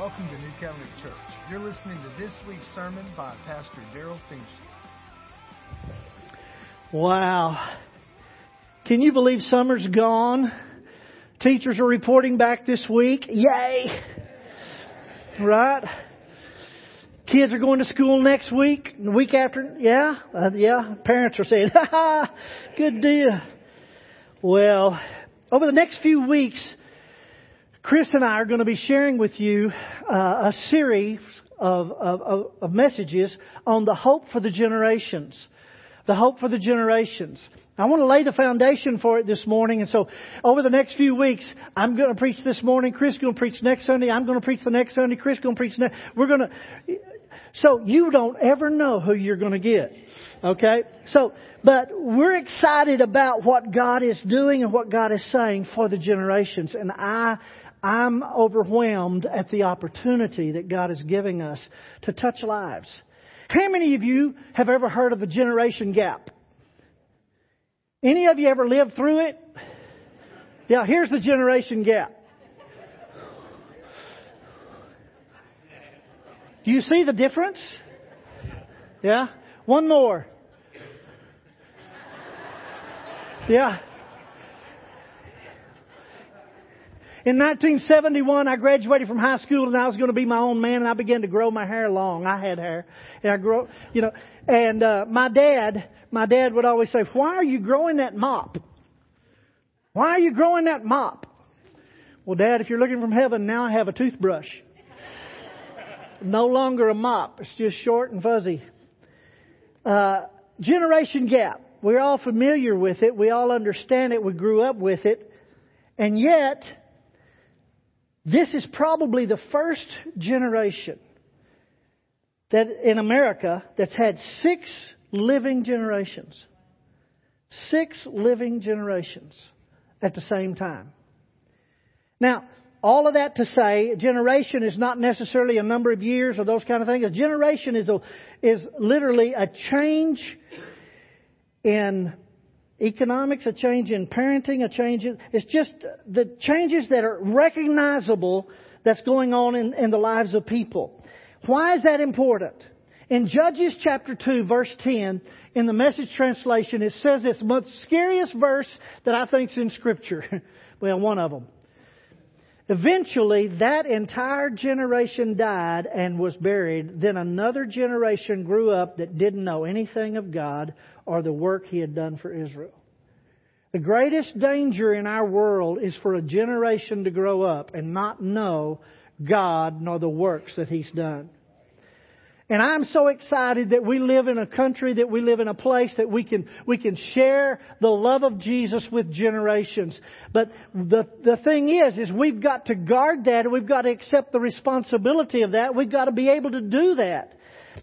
welcome to New Covenant Church. You're listening to this week's sermon by Pastor Darrell Feemster. Wow. Can you believe summer's gone? Teachers are reporting back this week. Yay! Right? Kids are going to school next week, the week after. Yeah, uh, yeah. Parents are saying, "Ha ha, good deal." Well, over the next few weeks, Chris and I are going to be sharing with you uh, a series of, of, of messages on the hope for the generations. The hope for the generations. I want to lay the foundation for it this morning. And so over the next few weeks, I'm going to preach this morning. Chris is going to preach next Sunday. I'm going to preach the next Sunday. Chris is going to preach next. We're going to, so you don't ever know who you're going to get. Okay? So, but we're excited about what God is doing and what God is saying for the generations. And I, I'm overwhelmed at the opportunity that God is giving us to touch lives. How many of you have ever heard of a generation gap? Any of you ever lived through it? Yeah, here's the generation gap. Do you see the difference? Yeah? One more. Yeah. In 1971, I graduated from high school and I was going to be my own man and I began to grow my hair long. I had hair. And I grow, you know, and, uh, my dad, my dad would always say, why are you growing that mop? Why are you growing that mop? Well, dad, if you're looking from heaven, now I have a toothbrush. no longer a mop. It's just short and fuzzy. Uh, generation gap. We're all familiar with it. We all understand it. We grew up with it. And yet, this is probably the first generation that in America that's had six living generations. Six living generations at the same time. Now, all of that to say, generation is not necessarily a number of years or those kind of things. A generation is a, is literally a change in economics, a change in parenting, a change in, it's just the changes that are recognizable that's going on in, in the lives of people. Why is that important? In Judges chapter 2 verse 10, in the message translation, it says this most scariest verse that I think is in scripture. well, one of them. Eventually, that entire generation died and was buried. Then another generation grew up that didn't know anything of God or the work He had done for Israel. The greatest danger in our world is for a generation to grow up and not know God nor the works that He's done. And I'm so excited that we live in a country, that we live in a place that we can, we can share the love of Jesus with generations. But the, the thing is, is we've got to guard that and we've got to accept the responsibility of that. We've got to be able to do that.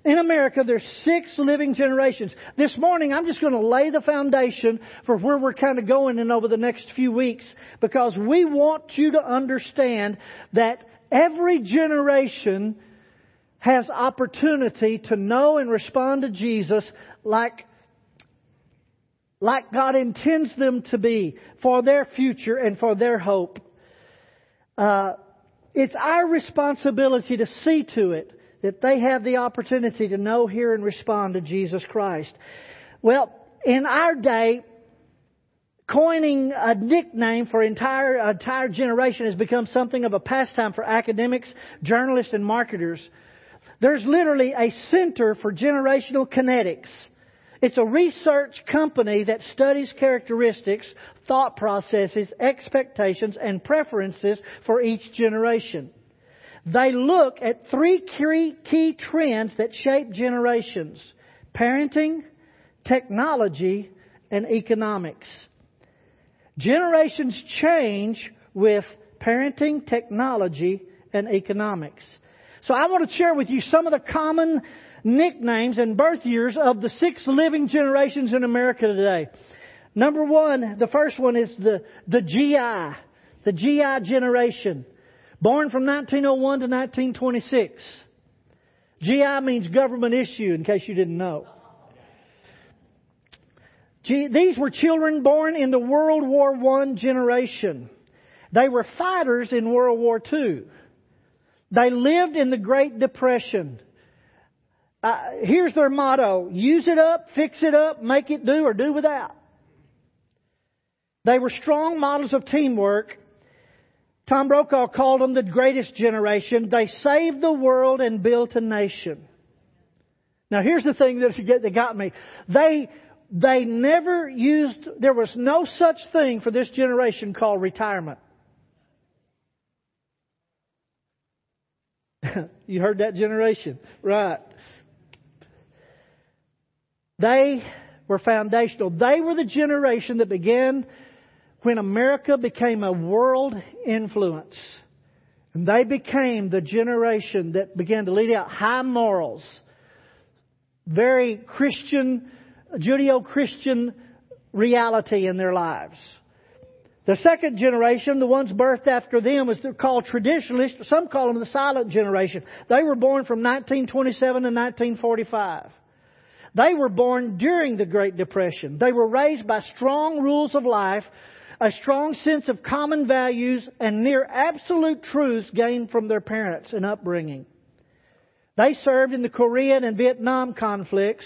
In America, there's six living generations. This morning, I'm just going to lay the foundation for where we're kind of going in over the next few weeks because we want you to understand that every generation has opportunity to know and respond to Jesus like, like God intends them to be for their future and for their hope. Uh, it's our responsibility to see to it that they have the opportunity to know, hear, and respond to Jesus Christ. Well, in our day, coining a nickname for entire entire generation has become something of a pastime for academics, journalists, and marketers. There's literally a center for generational kinetics. It's a research company that studies characteristics, thought processes, expectations, and preferences for each generation. They look at three key trends that shape generations. Parenting, technology, and economics. Generations change with parenting, technology, and economics. So I want to share with you some of the common nicknames and birth years of the six living generations in America today. Number one, the first one is the, the GI, the GI generation. Born from 1901 to 1926. GI means government issue, in case you didn't know. G, these were children born in the World War I generation. They were fighters in World War II. They lived in the Great Depression. Uh, here's their motto use it up, fix it up, make it do, or do without. They were strong models of teamwork. Tom Brokaw called them the greatest generation. They saved the world and built a nation. Now here's the thing that got me. They, they never used, there was no such thing for this generation called retirement. you heard that generation? Right. They were foundational. They were the generation that began when America became a world influence. And they became the generation that began to lead out high morals, very Christian, Judeo-Christian reality in their lives. The second generation, the ones birthed after them, was called traditionalists. Some call them the silent generation. They were born from 1927 to 1945. They were born during the Great Depression. They were raised by strong rules of life, a strong sense of common values, and near absolute truths gained from their parents and upbringing. They served in the Korean and Vietnam conflicts.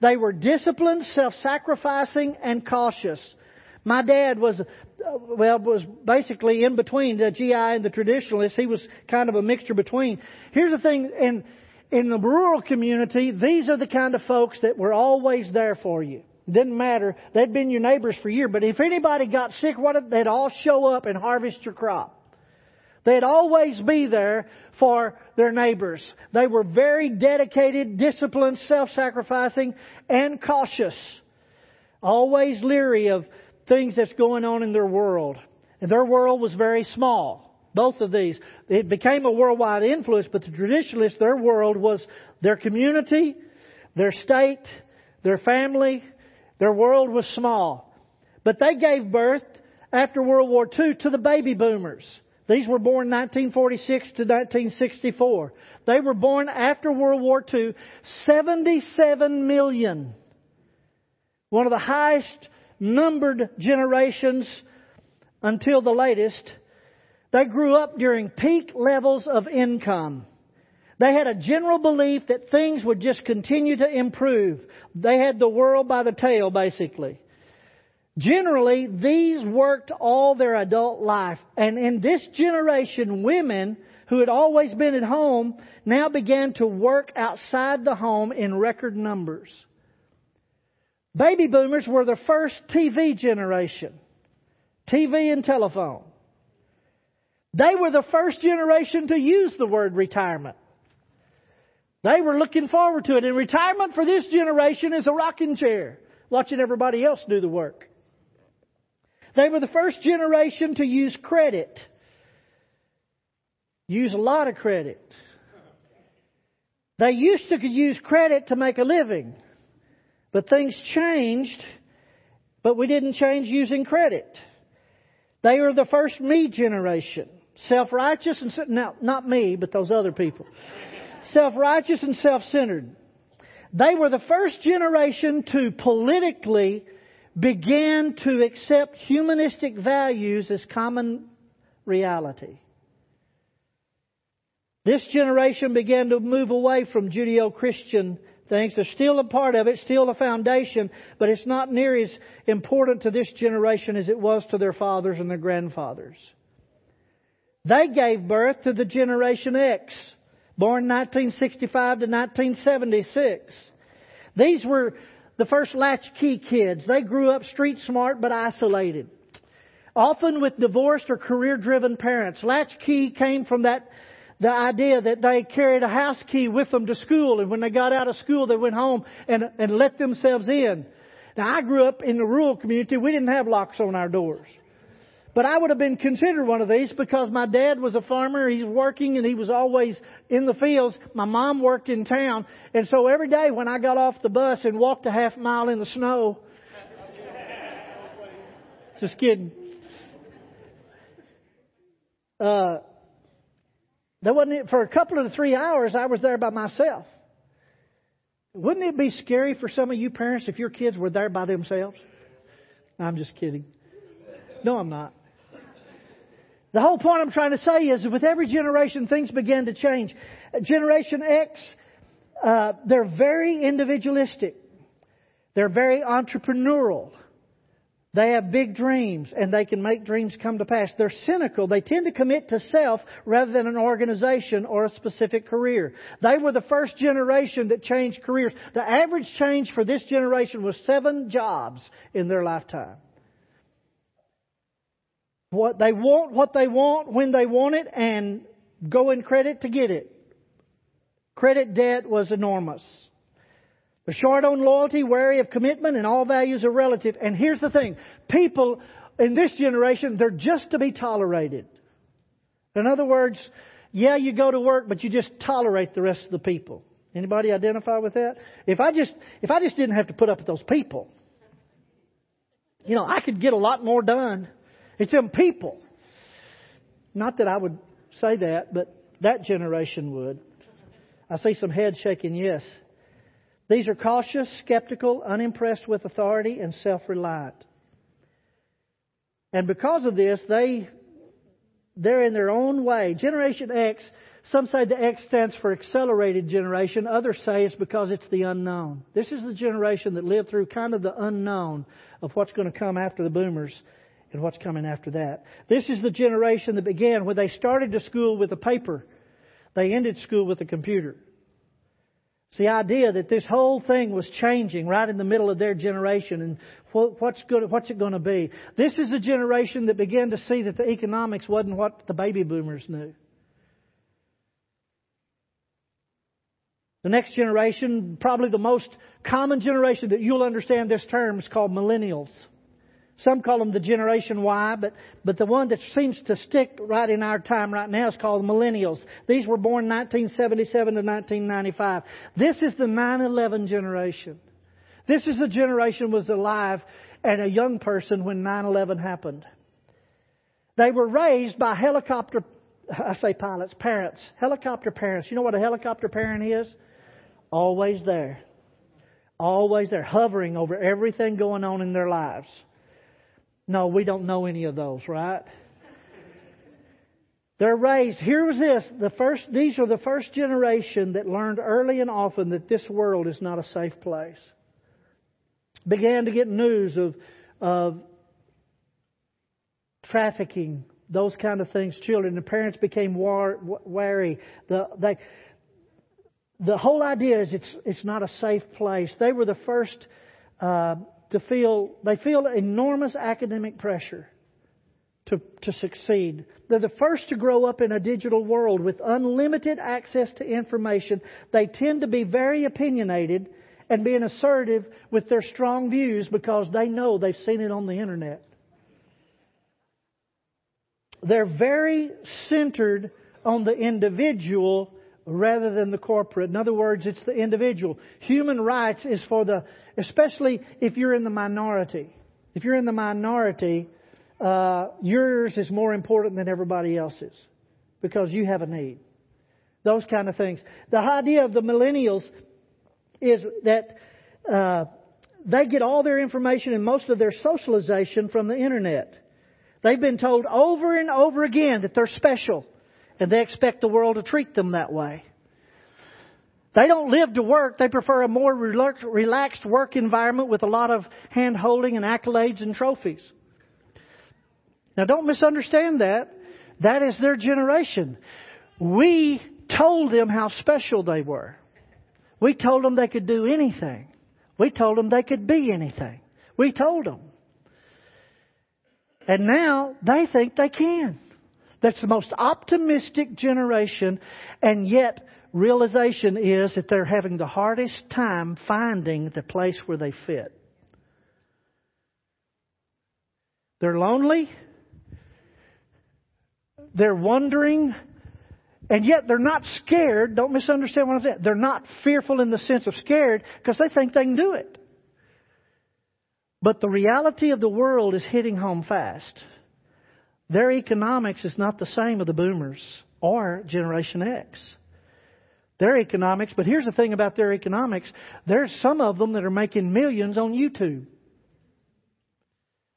They were disciplined, self-sacrificing, and cautious. My dad was, uh, well, was basically in between the GI and the traditionalist. He was kind of a mixture between. Here's the thing, in, in the rural community, these are the kind of folks that were always there for you. Didn't matter. They'd been your neighbors for years, but if anybody got sick, what they'd all show up and harvest your crop. They'd always be there for their neighbors. They were very dedicated, disciplined, self-sacrificing, and cautious. Always leery of things that's going on in their world. And their world was very small. Both of these. It became a worldwide influence, but the traditionalists, their world was their community, their state, their family. Their world was small. But they gave birth after World War II to the baby boomers. These were born 1946 to 1964. They were born after World War II. 77 million. One of the highest numbered generations until the latest. They grew up during peak levels of income. They had a general belief that things would just continue to improve. They had the world by the tail, basically. Generally, these worked all their adult life. And in this generation, women who had always been at home now began to work outside the home in record numbers. Baby boomers were the first TV generation. TV and telephone. They were the first generation to use the word retirement. They were looking forward to it. And retirement for this generation is a rocking chair, watching everybody else do the work. They were the first generation to use credit. Use a lot of credit. They used to use credit to make a living. But things changed, but we didn't change using credit. They were the first me generation. Self-righteous and, sitting now, not me, but those other people. Self-righteous and self-centered. They were the first generation to politically begin to accept humanistic values as common reality. This generation began to move away from Judeo-Christian things. They're still a part of it, still a foundation, but it's not near as important to this generation as it was to their fathers and their grandfathers. They gave birth to the Generation X, born 1965 to 1976. These were the first latchkey kids. They grew up street smart but isolated. Often with divorced or career driven parents. Latchkey came from that the idea that they carried a house key with them to school, and when they got out of school, they went home and, and let themselves in. Now, I grew up in the rural community. We didn't have locks on our doors. But I would have been considered one of these because my dad was a farmer. He's working and he was always in the fields. My mom worked in town. And so every day when I got off the bus and walked a half mile in the snow, just kidding. Uh, that wasn't for a couple of the three hours I was there by myself. Wouldn't it be scary for some of you parents if your kids were there by themselves? I'm just kidding. No, I'm not. The whole point I'm trying to say is with every generation, things begin to change. Generation X, uh, they're very individualistic. They're very entrepreneurial. They have big dreams and they can make dreams come to pass. They're cynical. They tend to commit to self rather than an organization or a specific career. They were the first generation that changed careers. The average change for this generation was seven jobs in their lifetime. What they want, what they want, when they want it, and go in credit to get it. Credit debt was enormous. They're short on loyalty, wary of commitment, and all values are relative. And here's the thing. People in this generation, they're just to be tolerated. In other words, yeah, you go to work, but you just tolerate the rest of the people. Anybody identify with that? If I just, if I just didn't have to put up with those people, you know, I could get a lot more done. It's them people. Not that I would say that, but that generation would. I see some heads shaking yes. These are cautious, skeptical, unimpressed with authority, and self reliant. And because of this, they, they're in their own way. Generation X, some say the X stands for accelerated generation. Others say it's because it's the unknown. This is the generation that lived through kind of the unknown of what's going to come after the boomers and what's coming after that. This is the generation that began when they started to school with a paper. They ended school with a computer. It's the idea that this whole thing was changing right in the middle of their generation and what's, good, what's it going to be. This is the generation that began to see that the economics wasn't what the baby boomers knew. The next generation, probably the most common generation that you'll understand this term is called millennials. Some call them the Generation Y, but, but the one that seems to stick right in our time right now is called millennials. These were born 1977 to 1995. This is the 9-11 generation. This is the generation was alive and a young person when 9-11 happened. They were raised by helicopter, I say pilots, parents, helicopter parents. You know what a helicopter parent is? Always there. Always there, hovering over everything going on in their lives. No, we don't know any of those, right? They're raised. Here was this. The first, these are the first generation that learned early and often that this world is not a safe place. Began to get news of, of trafficking, those kind of things, children. The parents became war, wary. The, they, the whole idea is it's, it's not a safe place. They were the first uh, to feel, they feel enormous academic pressure to, to succeed. They're the first to grow up in a digital world with unlimited access to information. They tend to be very opinionated and being assertive with their strong views because they know they've seen it on the internet. They're very centered on the individual rather than the corporate. In other words, it's the individual. Human rights is for the, especially if you're in the minority. If you're in the minority, uh, yours is more important than everybody else's because you have a need. Those kind of things. The idea of the millennials is that uh, they get all their information and most of their socialization from the internet. They've been told over and over again that they're special and they expect the world to treat them that way. They don't live to work. They prefer a more relaxed work environment with a lot of hand holding and accolades and trophies. Now don't misunderstand that. That is their generation. We told them how special they were. We told them they could do anything. We told them they could be anything. We told them. And now they think they can. That's the most optimistic generation, and yet realization is that they're having the hardest time finding the place where they fit. They're lonely. They're wondering. And yet they're not scared. Don't misunderstand what I'm saying. They're not fearful in the sense of scared because they think they can do it. But the reality of the world is hitting home fast. Their economics is not the same of the boomers or Generation X. Their economics, but here's the thing about their economics there's some of them that are making millions on YouTube.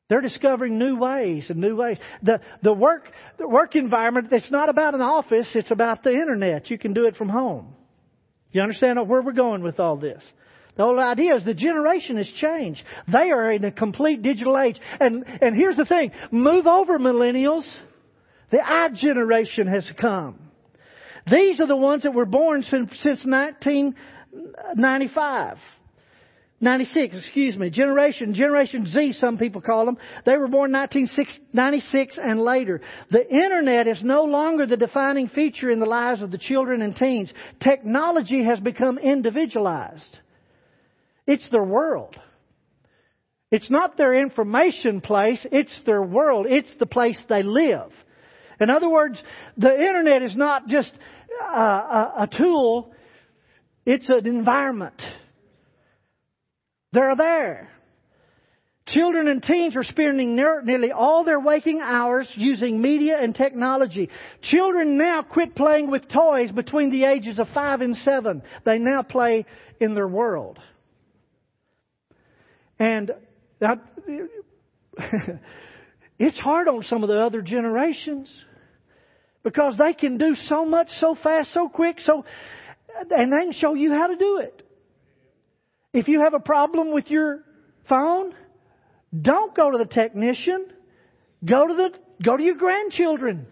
They're discovering new ways and new ways. The, the work, the work environment, it's not about an office, it's about the internet. You can do it from home. You understand where we're going with all this? The whole idea is the generation has changed. They are in a complete digital age. And, and here's the thing. Move over millennials. The I generation has come. These are the ones that were born since, since 1995. 96, excuse me, generation, Generation Z, some people call them. They were born 1996 and later. The internet is no longer the defining feature in the lives of the children and teens. Technology has become individualized. It's their world. It's not their information place, it's their world. It's the place they live. In other words, the internet is not just a, a, a tool, it's an environment. They're there. Children and teens are spending nearly all their waking hours using media and technology. Children now quit playing with toys between the ages of five and seven. They now play in their world. And that, it's hard on some of the other generations because they can do so much so fast, so quick, so, and they can show you how to do it. If you have a problem with your phone, don't go to the technician. Go to the, go to your grandchildren.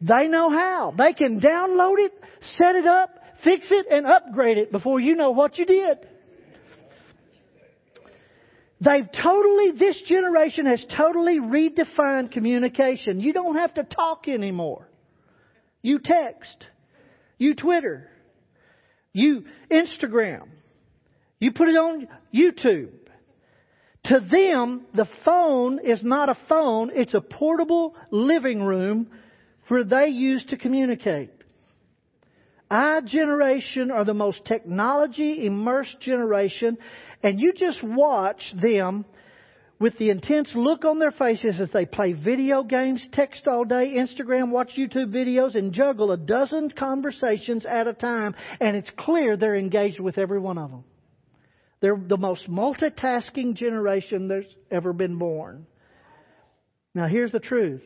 They know how. They can download it, set it up, fix it, and upgrade it before you know what you did. They've totally, this generation has totally redefined communication. You don't have to talk anymore. You text. You Twitter. You Instagram. You put it on YouTube. To them, the phone is not a phone, it's a portable living room where they use to communicate. Our generation are the most technology immersed generation, and you just watch them with the intense look on their faces as they play video games, text all day, Instagram, watch YouTube videos, and juggle a dozen conversations at a time, and it's clear they're engaged with every one of them. They're the most multitasking generation that's ever been born. Now, here's the truth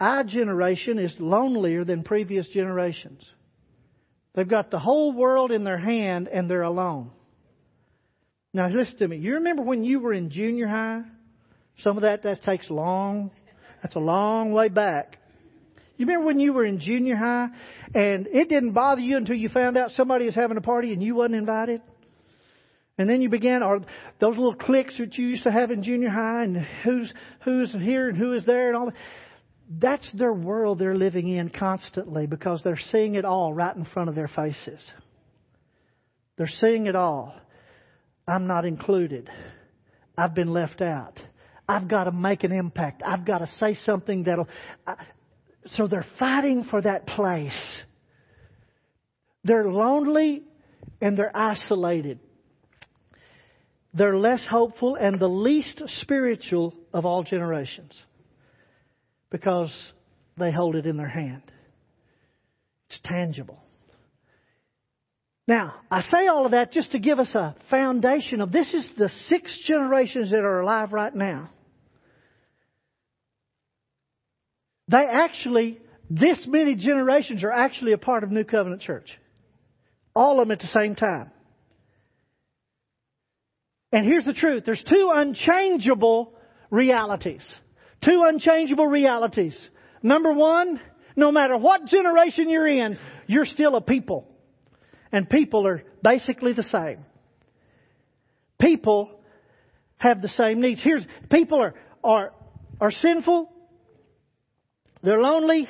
our generation is lonelier than previous generations. They've got the whole world in their hand and they're alone. Now, listen to me. You remember when you were in junior high? Some of that that takes long. That's a long way back. You remember when you were in junior high and it didn't bother you until you found out somebody was having a party and you wasn't invited? And then you began, or those little cliques that you used to have in junior high, and who's who's here and who is there, and all. That's their world they're living in constantly because they're seeing it all right in front of their faces. They're seeing it all. I'm not included. I've been left out. I've got to make an impact. I've got to say something that'll. I, so they're fighting for that place. They're lonely and they're isolated. They're less hopeful and the least spiritual of all generations because they hold it in their hand. It's tangible. Now, I say all of that just to give us a foundation of this is the six generations that are alive right now. They actually, this many generations are actually a part of New Covenant Church. All of them at the same time. And here's the truth. There's two unchangeable realities. Two unchangeable realities. Number one, no matter what generation you're in, you're still a people. And people are basically the same. People have the same needs. Here's, people are, are, are sinful. They're lonely.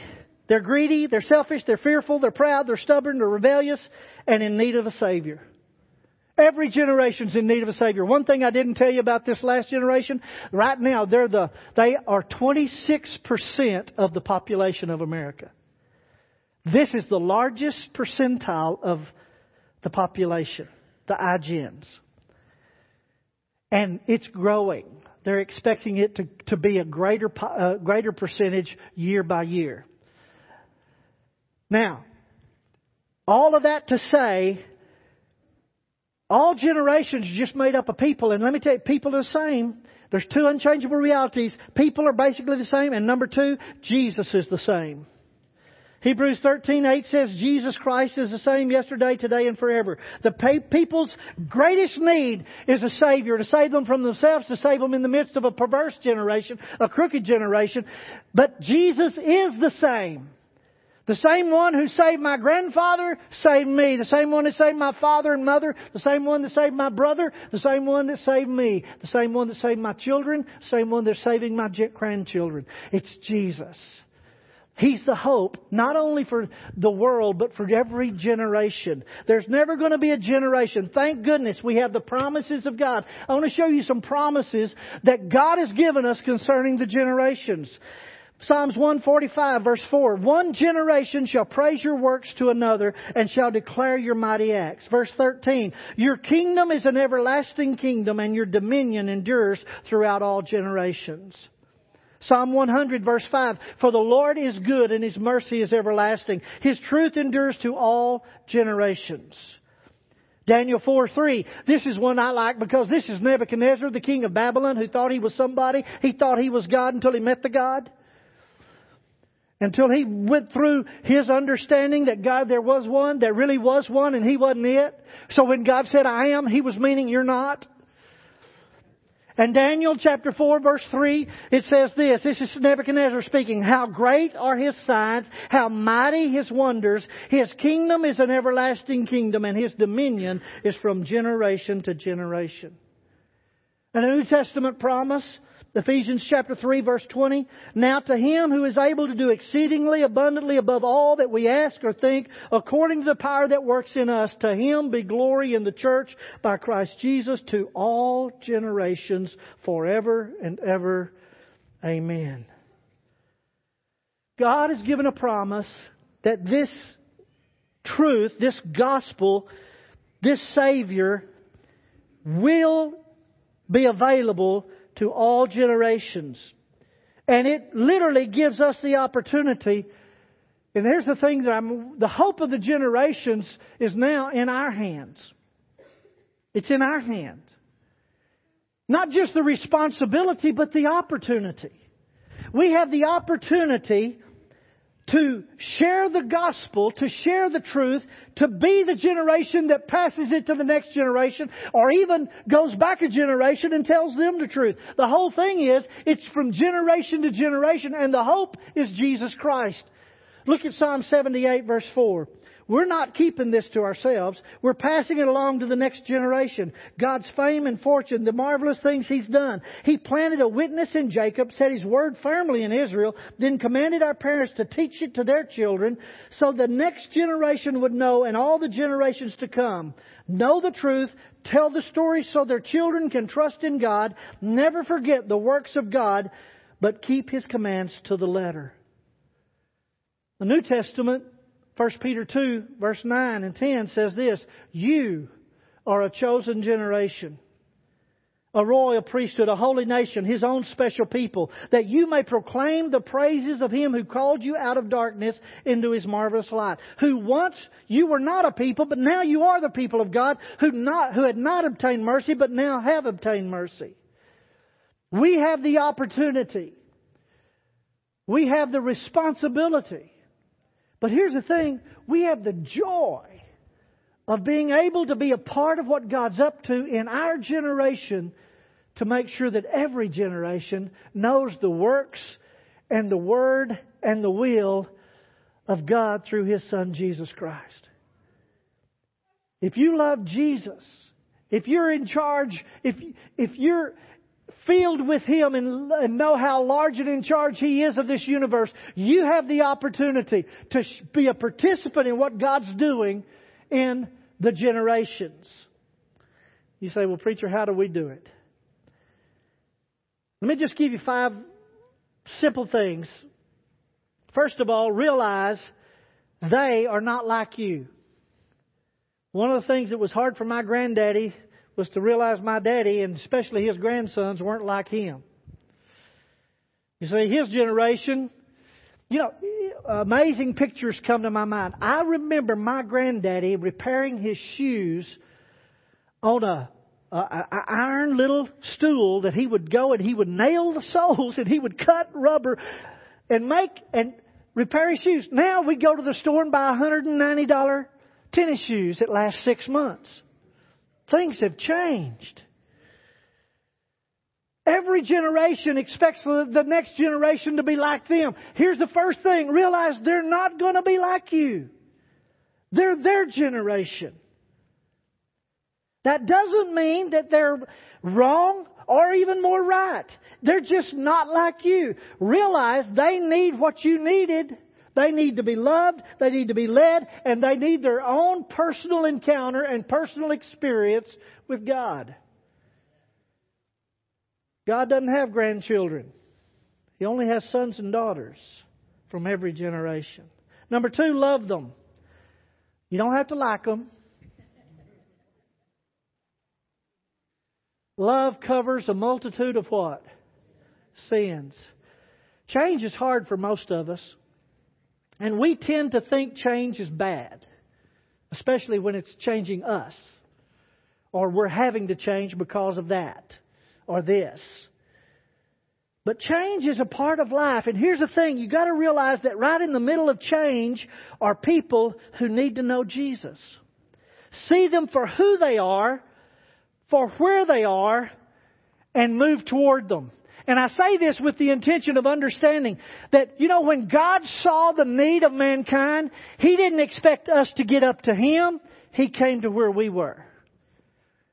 They're greedy. They're selfish. They're fearful. They're proud. They're stubborn. They're rebellious and in need of a Savior. Every generation's in need of a Savior. One thing I didn't tell you about this last generation, right now they're the, they are 26% of the population of America. This is the largest percentile of the population, the iGens. And it's growing. They're expecting it to, to be a greater, uh, greater percentage year by year. Now, all of that to say all generations are just made up of people, and let me tell you, people are the same. There's two unchangeable realities. People are basically the same. And number two, Jesus is the same. Hebrews 13:8 says Jesus Christ is the same yesterday, today, and forever. The people's greatest need is a Savior to save them from themselves, to save them in the midst of a perverse generation, a crooked generation. But Jesus is the same. The same one who saved my grandfather saved me. The same one that saved my father and mother. The same one that saved my brother. The same one that saved me. The same one that saved my children. The same one that's saving my grandchildren. It's Jesus. He's the hope, not only for the world, but for every generation. There's never going to be a generation. Thank goodness we have the promises of God. I want to show you some promises that God has given us concerning the generations. Psalms 145 verse 4, One generation shall praise your works to another and shall declare your mighty acts. Verse 13, Your kingdom is an everlasting kingdom and your dominion endures throughout all generations. Psalm 100 verse 5, For the Lord is good and His mercy is everlasting. His truth endures to all generations. Daniel 4 3. This is one I like because this is Nebuchadnezzar, the king of Babylon, who thought he was somebody. He thought he was God until he met the God. Until he went through his understanding that God, there was one, there really was one, and he wasn't it. So when God said, I am, he was meaning you're not. And Daniel chapter 4 verse 3, it says this, this is Nebuchadnezzar speaking, how great are his signs, how mighty his wonders, his kingdom is an everlasting kingdom and his dominion is from generation to generation. And a New Testament promise Ephesians chapter 3 verse 20. Now to him who is able to do exceedingly abundantly above all that we ask or think, according to the power that works in us, to him be glory in the church by Christ Jesus to all generations forever and ever. Amen. God has given a promise that this truth, this gospel, this Savior will be available to all generations. And it literally gives us the opportunity. And here's the thing that I'm, the hope of the generations is now in our hands. It's in our hands. Not just the responsibility, but the opportunity. We have the opportunity to share the gospel, to share the truth, to be the generation that passes it to the next generation, or even goes back a generation and tells them the truth. The whole thing is, it's from generation to generation, and the hope is Jesus Christ. Look at Psalm 78 verse 4. We're not keeping this to ourselves. We're passing it along to the next generation. God's fame and fortune, the marvelous things He's done. He planted a witness in Jacob, set His word firmly in Israel, then commanded our parents to teach it to their children so the next generation would know and all the generations to come. Know the truth, tell the story so their children can trust in God, never forget the works of God, but keep His commands to the letter. The New Testament 1 Peter 2 verse 9 and 10 says this, You are a chosen generation, a royal priesthood, a holy nation, His own special people, that you may proclaim the praises of Him who called you out of darkness into His marvelous light. Who once you were not a people, but now you are the people of God, who not, who had not obtained mercy, but now have obtained mercy. We have the opportunity. We have the responsibility but here's the thing we have the joy of being able to be a part of what God's up to in our generation to make sure that every generation knows the works and the Word and the will of God through His Son Jesus Christ. If you love Jesus, if you're in charge, if, if you're, filled with Him and, and know how large and in charge He is of this universe, you have the opportunity to be a participant in what God's doing in the generations. You say, well, preacher, how do we do it? Let me just give you five simple things. First of all, realize they are not like you. One of the things that was hard for my granddaddy was to realize my daddy, and especially his grandsons, weren't like him. You see, his generation, you know, amazing pictures come to my mind. I remember my granddaddy repairing his shoes on a uh, iron little stool that he would go and he would nail the soles and he would cut rubber and make and repair his shoes. Now we go to the store and buy $190 tennis shoes that last six months. Things have changed. Every generation expects the next generation to be like them. Here's the first thing realize they're not going to be like you, they're their generation. That doesn't mean that they're wrong or even more right. They're just not like you. Realize they need what you needed. They need to be loved, they need to be led, and they need their own personal encounter and personal experience with God. God doesn't have grandchildren. He only has sons and daughters from every generation. Number two, love them. You don't have to like them. Love covers a multitude of what? Sins. Change is hard for most of us. And we tend to think change is bad, especially when it's changing us. Or we're having to change because of that or this. But change is a part of life. And here's the thing you've got to realize that right in the middle of change are people who need to know Jesus. See them for who they are, for where they are, and move toward them. And I say this with the intention of understanding that, you know, when God saw the need of mankind, He didn't expect us to get up to Him. He came to where we were.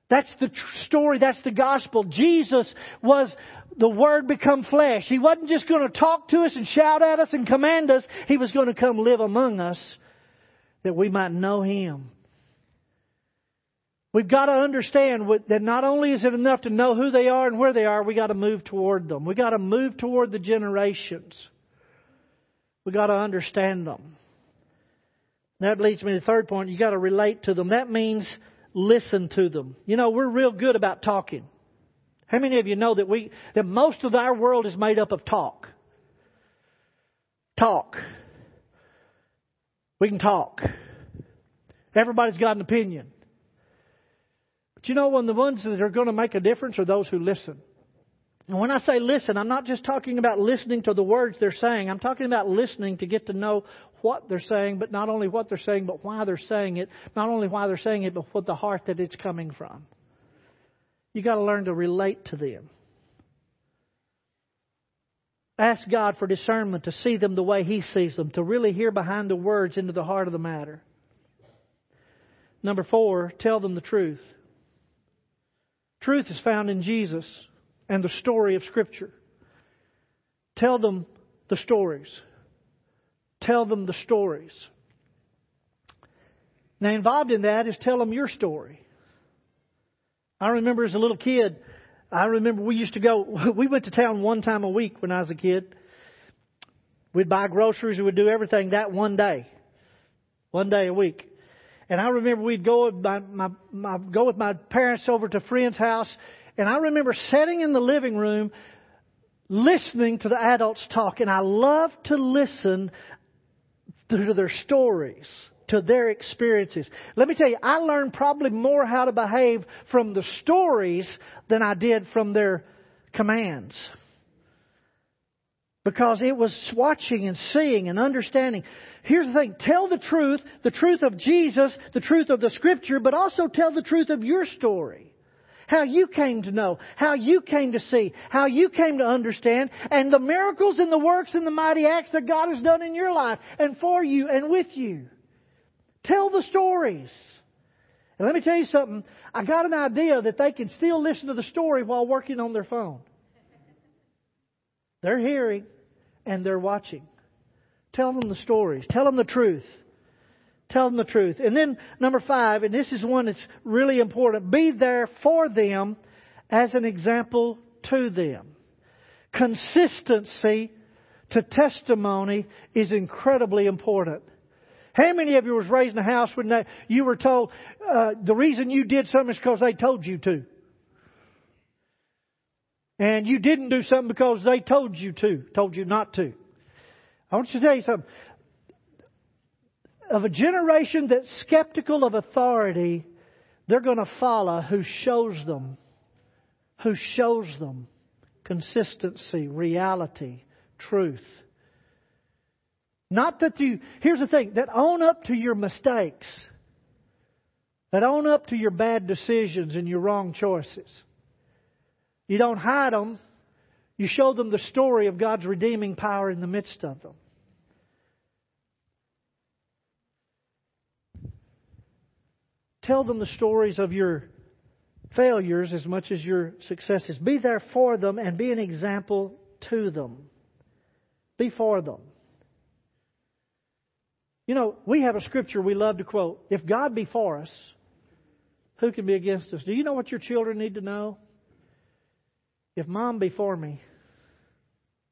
That's the story. That's the gospel. Jesus was the Word become flesh. He wasn't just going to talk to us and shout at us and command us. He was going to come live among us that we might know Him. We've got to understand that not only is it enough to know who they are and where they are, we've got to move toward them. We've got to move toward the generations. We've got to understand them. That leads me to the third point. You've got to relate to them. That means listen to them. You know, we're real good about talking. How many of you know that we that most of our world is made up of talk? Talk. We can talk. Everybody's got an opinion. But you know when the ones that are going to make a difference are those who listen. And when I say listen, I'm not just talking about listening to the words they're saying. I'm talking about listening to get to know what they're saying, but not only what they're saying, but why they're saying it. Not only why they're saying it, but what the heart that it's coming from. You got to learn to relate to them. Ask God for discernment to see them the way He sees them, to really hear behind the words into the heart of the matter. Number four, tell them the truth. Truth is found in Jesus and the story of Scripture. Tell them the stories. Tell them the stories. Now, involved in that is tell them your story. I remember as a little kid, I remember we used to go, we went to town one time a week when I was a kid. We'd buy groceries, we would do everything that one day. One day a week. And I remember we'd go with my, my, my, go with my parents over to a friend's house and I remember sitting in the living room listening to the adults talk, and I love to listen to their stories, to their experiences. Let me tell you, I learned probably more how to behave from the stories than I did from their commands. Because it was watching and seeing and understanding. Here's the thing tell the truth, the truth of Jesus, the truth of the Scripture, but also tell the truth of your story. How you came to know, how you came to see, how you came to understand, and the miracles and the works and the mighty acts that God has done in your life and for you and with you. Tell the stories. And let me tell you something. I got an idea that they can still listen to the story while working on their phone. They're hearing and they're watching. Tell them the stories. Tell them the truth. Tell them the truth. And then number five, and this is one that's really important, be there for them as an example to them. Consistency to testimony is incredibly important. How many of you was raised in a house when they, you were told uh, the reason you did something is because they told you to? And you didn't do something because they told you to, told you not to. I want you to tell you something of a generation that's skeptical of authority, they're going to follow who shows them, who shows them consistency, reality, truth. Not that you, here's the thing, that own up to your mistakes, that own up to your bad decisions and your wrong choices. You don't hide them, you show them the story of God's redeeming power in the midst of them. Tell them the stories of your failures as much as your successes. Be there for them and be an example to them. Be for them. You know, we have a scripture we love to quote. If God be for us, who can be against us? Do you know what your children need to know? If mom be for me,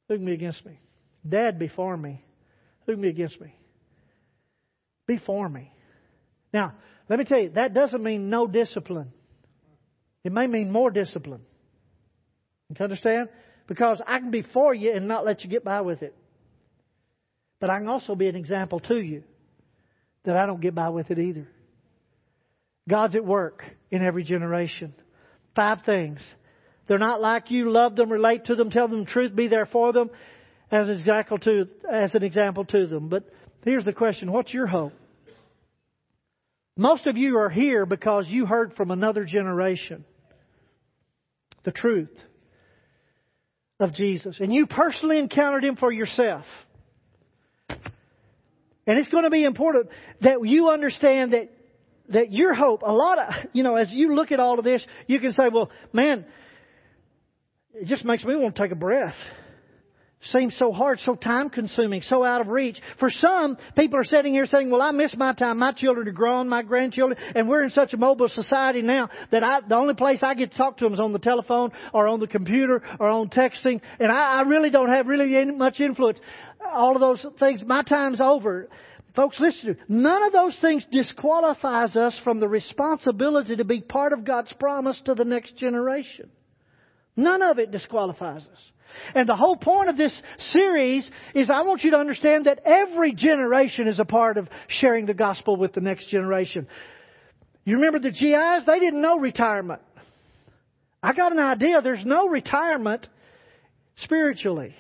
who can be against me? Dad be for me, who can be against me? Be for me. Now, let me tell you, that doesn't mean no discipline. It may mean more discipline. You understand? Because I can be for you and not let you get by with it. But I can also be an example to you that I don't get by with it either. God's at work in every generation. Five things. They're not like you. Love them, relate to them, tell them the truth, be there for them as an example to, as an example to them. But here's the question. What's your hope? Most of you are here because you heard from another generation the truth of Jesus. And you personally encountered Him for yourself. And it's going to be important that you understand that, that your hope, a lot of, you know, as you look at all of this, you can say, well, man, it just makes me want to take a breath seems so hard, so time consuming, so out of reach. For some, people are sitting here saying, well, I miss my time. My children are grown, my grandchildren, and we're in such a mobile society now that I, the only place I get to talk to them is on the telephone or on the computer or on texting, and I, I really don't have really much influence. All of those things, my time's over. Folks, listen to None of those things disqualifies us from the responsibility to be part of God's promise to the next generation. None of it disqualifies us. And the whole point of this series is I want you to understand that every generation is a part of sharing the gospel with the next generation. You remember the GIs? They didn't know retirement. I got an idea. There's no retirement spiritually.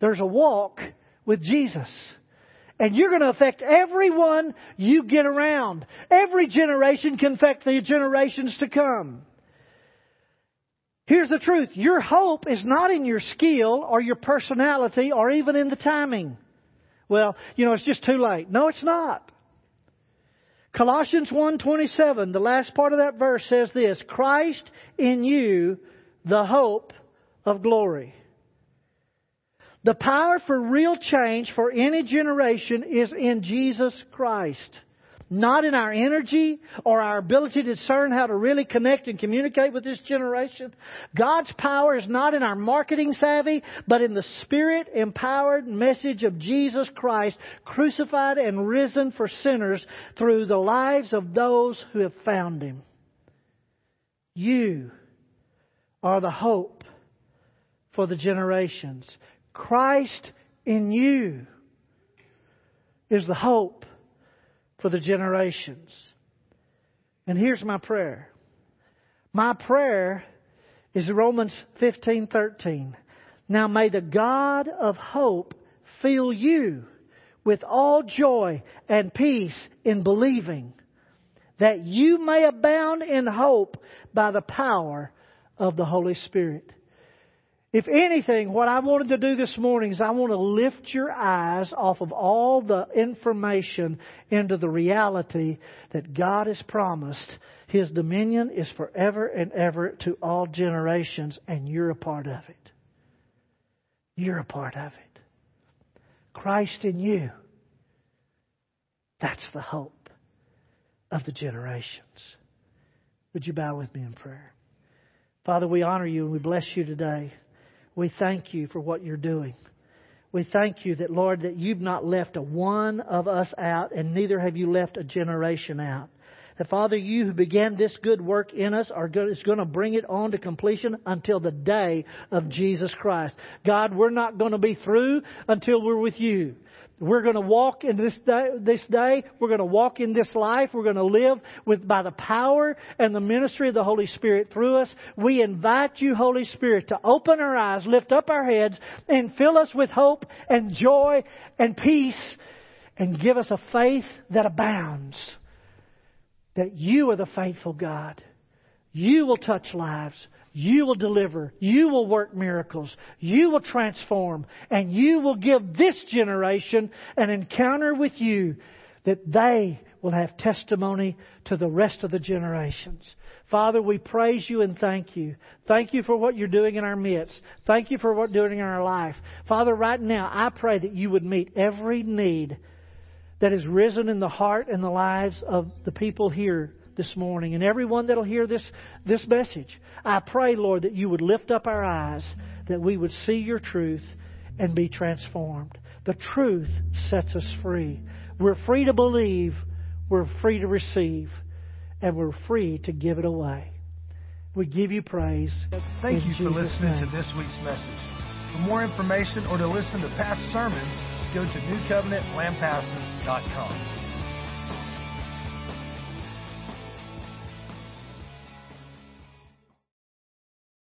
There's a walk with Jesus. And you're going to affect everyone you get around. Every generation can affect the generations to come. Here's the truth. Your hope is not in your skill or your personality or even in the timing. Well, you know, it's just too late. No, it's not. Colossians 1:27, the last part of that verse says this, Christ in you, the hope of glory. The power for real change for any generation is in Jesus Christ. Not in our energy or our ability to discern how to really connect and communicate with this generation. God's power is not in our marketing savvy, but in the spirit empowered message of Jesus Christ, crucified and risen for sinners through the lives of those who have found Him. You are the hope for the generations. Christ in you is the hope for the generations. And here's my prayer. My prayer is Romans 15:13. Now may the God of hope fill you with all joy and peace in believing that you may abound in hope by the power of the Holy Spirit. If anything, what I wanted to do this morning is I want to lift your eyes off of all the information into the reality that God has promised. His dominion is forever and ever to all generations, and you're a part of it. You're a part of it. Christ in you. That's the hope of the generations. Would you bow with me in prayer? Father, we honor you and we bless you today. We thank you for what you're doing. We thank you that, Lord, that you've not left a one of us out, and neither have you left a generation out. That, Father, you who began this good work in us are good, is going to bring it on to completion until the day of Jesus Christ. God, we're not going to be through until we're with you. We're going to walk in this day, this day. We're going to walk in this life. We're going to live with, by the power and the ministry of the Holy Spirit through us. We invite you, Holy Spirit, to open our eyes, lift up our heads, and fill us with hope and joy and peace, and give us a faith that abounds. That you are the faithful God. You will touch lives. You will deliver. You will work miracles. You will transform. And you will give this generation an encounter with you that they will have testimony to the rest of the generations. Father, we praise you and thank you. Thank you for what you're doing in our midst. Thank you for what you're doing in our life. Father, right now, I pray that you would meet every need that has risen in the heart and the lives of the people here this morning and everyone that'll hear this, this message. I pray, Lord, that you would lift up our eyes, that we would see your truth and be transformed. The truth sets us free. We're free to believe, we're free to receive, and we're free to give it away. We give you praise. Thank you for listening name. to this week's message. For more information or to listen to past sermons, go to newcovenantlampasas.com.